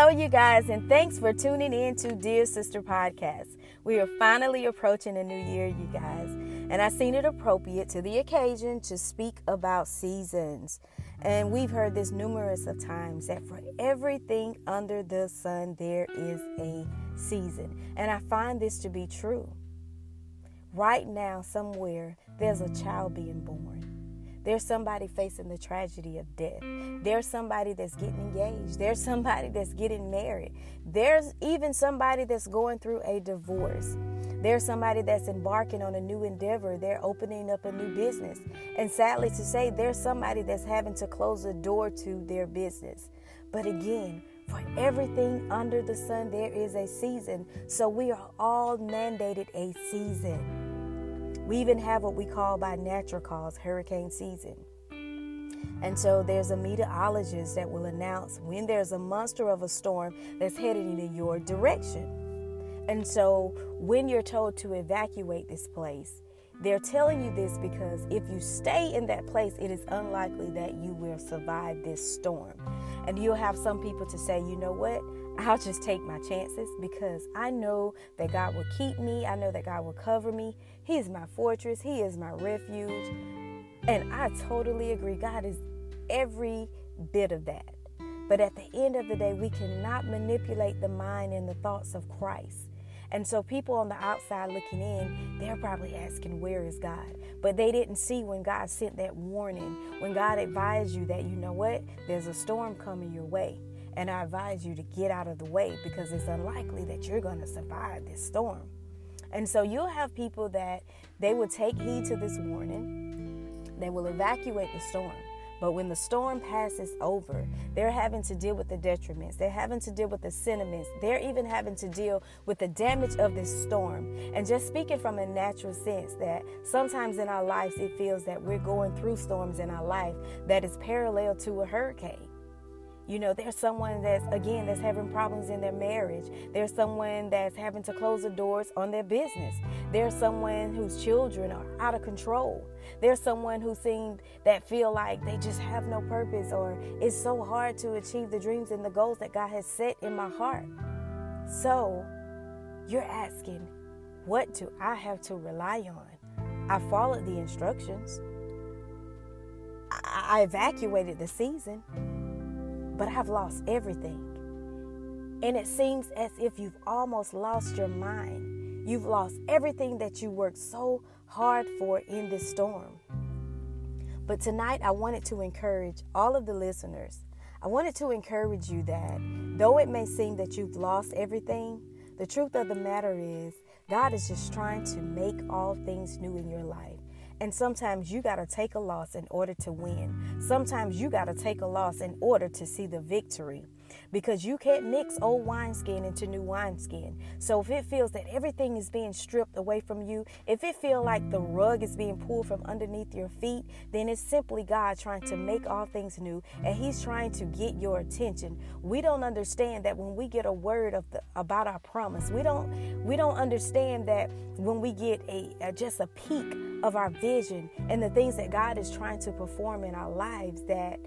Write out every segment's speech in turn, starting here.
Hello, you guys, and thanks for tuning in to Dear Sister Podcast. We are finally approaching a new year, you guys, and I've seen it appropriate to the occasion to speak about seasons. And we've heard this numerous of times that for everything under the sun there is a season. And I find this to be true. Right now, somewhere, there's a child being born. There's somebody facing the tragedy of death. There's somebody that's getting engaged. There's somebody that's getting married. There's even somebody that's going through a divorce. There's somebody that's embarking on a new endeavor. They're opening up a new business. And sadly to say, there's somebody that's having to close the door to their business. But again, for everything under the sun, there is a season. So we are all mandated a season. We even have what we call by natural cause hurricane season. And so there's a meteorologist that will announce when there's a monster of a storm that's headed in your direction. And so when you're told to evacuate this place, they're telling you this because if you stay in that place, it is unlikely that you will survive this storm. And you'll have some people to say, you know what? I'll just take my chances because I know that God will keep me. I know that God will cover me. He is my fortress, He is my refuge. And I totally agree. God is every bit of that. But at the end of the day, we cannot manipulate the mind and the thoughts of Christ. And so people on the outside looking in, they're probably asking, Where is God? But they didn't see when God sent that warning, when God advised you that, you know what, there's a storm coming your way. And I advise you to get out of the way because it's unlikely that you're going to survive this storm. And so you'll have people that they will take heed to this warning, they will evacuate the storm. But when the storm passes over, they're having to deal with the detriments. They're having to deal with the sentiments. They're even having to deal with the damage of this storm. And just speaking from a natural sense, that sometimes in our lives it feels that we're going through storms in our life that is parallel to a hurricane. You know, there's someone that's, again, that's having problems in their marriage. There's someone that's having to close the doors on their business. There's someone whose children are out of control. There's someone who seemed that feel like they just have no purpose or it's so hard to achieve the dreams and the goals that God has set in my heart. So you're asking, what do I have to rely on? I followed the instructions. I evacuated the season but I've lost everything. And it seems as if you've almost lost your mind. You've lost everything that you worked so hard for in this storm. But tonight, I wanted to encourage all of the listeners. I wanted to encourage you that though it may seem that you've lost everything, the truth of the matter is God is just trying to make all things new in your life. And sometimes you got to take a loss in order to win. Sometimes you got to take a loss in order to see the victory because you can't mix old wineskin into new wineskin. So if it feels that everything is being stripped away from you, if it feels like the rug is being pulled from underneath your feet, then it's simply God trying to make all things new and he's trying to get your attention. We don't understand that when we get a word of the, about our promise, we don't we don't understand that when we get a, a just a peek of our vision and the things that God is trying to perform in our lives that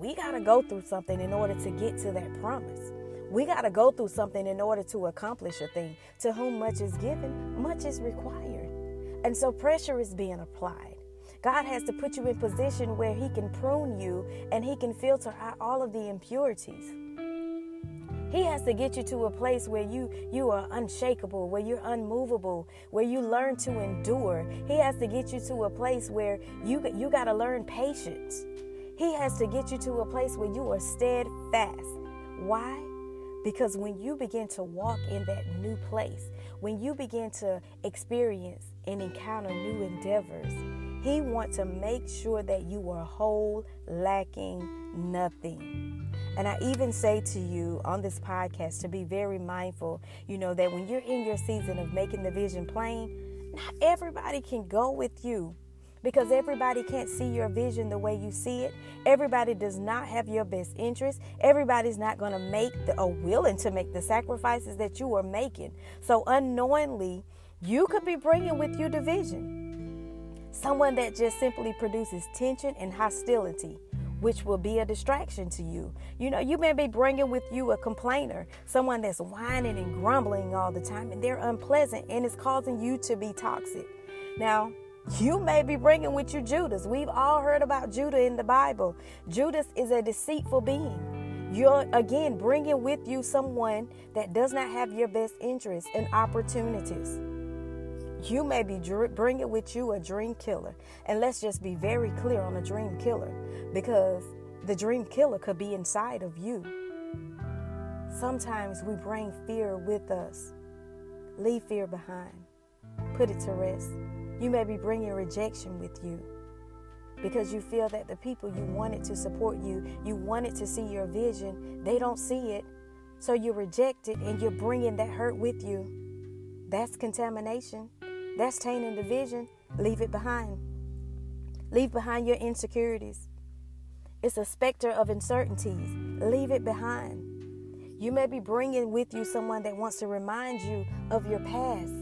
we got to go through something in order to get to that promise. We got to go through something in order to accomplish a thing. To whom much is given, much is required. And so pressure is being applied. God has to put you in position where He can prune you and He can filter out all of the impurities. He has to get you to a place where you you are unshakable, where you're unmovable, where you learn to endure. He has to get you to a place where you you got to learn patience. He has to get you to a place where you are steadfast. Why? Because when you begin to walk in that new place, when you begin to experience and encounter new endeavors, He wants to make sure that you are whole, lacking nothing. And I even say to you on this podcast to be very mindful, you know, that when you're in your season of making the vision plain, not everybody can go with you because everybody can't see your vision the way you see it. Everybody does not have your best interest. Everybody's not going to make the, or willing to make the sacrifices that you are making. So unknowingly, you could be bringing with you division. Someone that just simply produces tension and hostility. which will be a distraction to you. You know, you may be bringing with you a complainer, someone that's whining and grumbling all the time, and they're unpleasant and it's causing you to be toxic. Now, you may be bringing with you Judas. We've all heard about Judah in the Bible. Judas is a deceitful being. You're again bringing with you someone that does not have your best interests and opportunities. You may be bringing with you a dream killer. And let's just be very clear on a dream killer because the dream killer could be inside of you. Sometimes we bring fear with us. Leave fear behind, put it to rest. You may be bringing rejection with you because you feel that the people you wanted to support you, you wanted to see your vision, they don't see it. So you reject it and you're bringing that hurt with you. That's contamination. That's tainting the vision. Leave it behind. Leave behind your insecurities. It's a specter of uncertainties. Leave it behind. You may be bringing with you someone that wants to remind you of your past.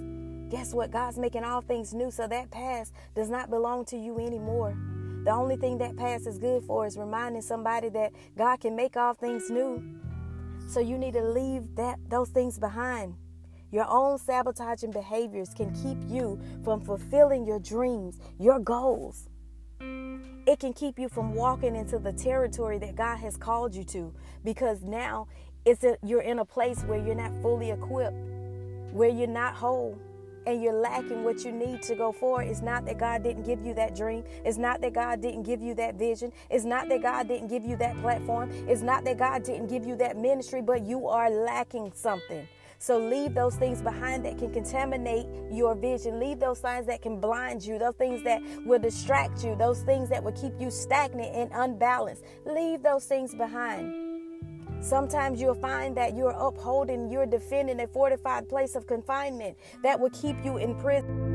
Guess what? God's making all things new, so that past does not belong to you anymore. The only thing that past is good for is reminding somebody that God can make all things new. So you need to leave that those things behind. Your own sabotaging behaviors can keep you from fulfilling your dreams, your goals. It can keep you from walking into the territory that God has called you to because now it's a, you're in a place where you're not fully equipped, where you're not whole, and you're lacking what you need to go forward. It's not that God didn't give you that dream. It's not that God didn't give you that vision. It's not that God didn't give you that platform. It's not that God didn't give you that ministry, but you are lacking something. So leave those things behind that can contaminate your vision. Leave those signs that can blind you, those things that will distract you, those things that will keep you stagnant and unbalanced. Leave those things behind. Sometimes you'll find that you're upholding, you're defending a fortified place of confinement that will keep you in prison.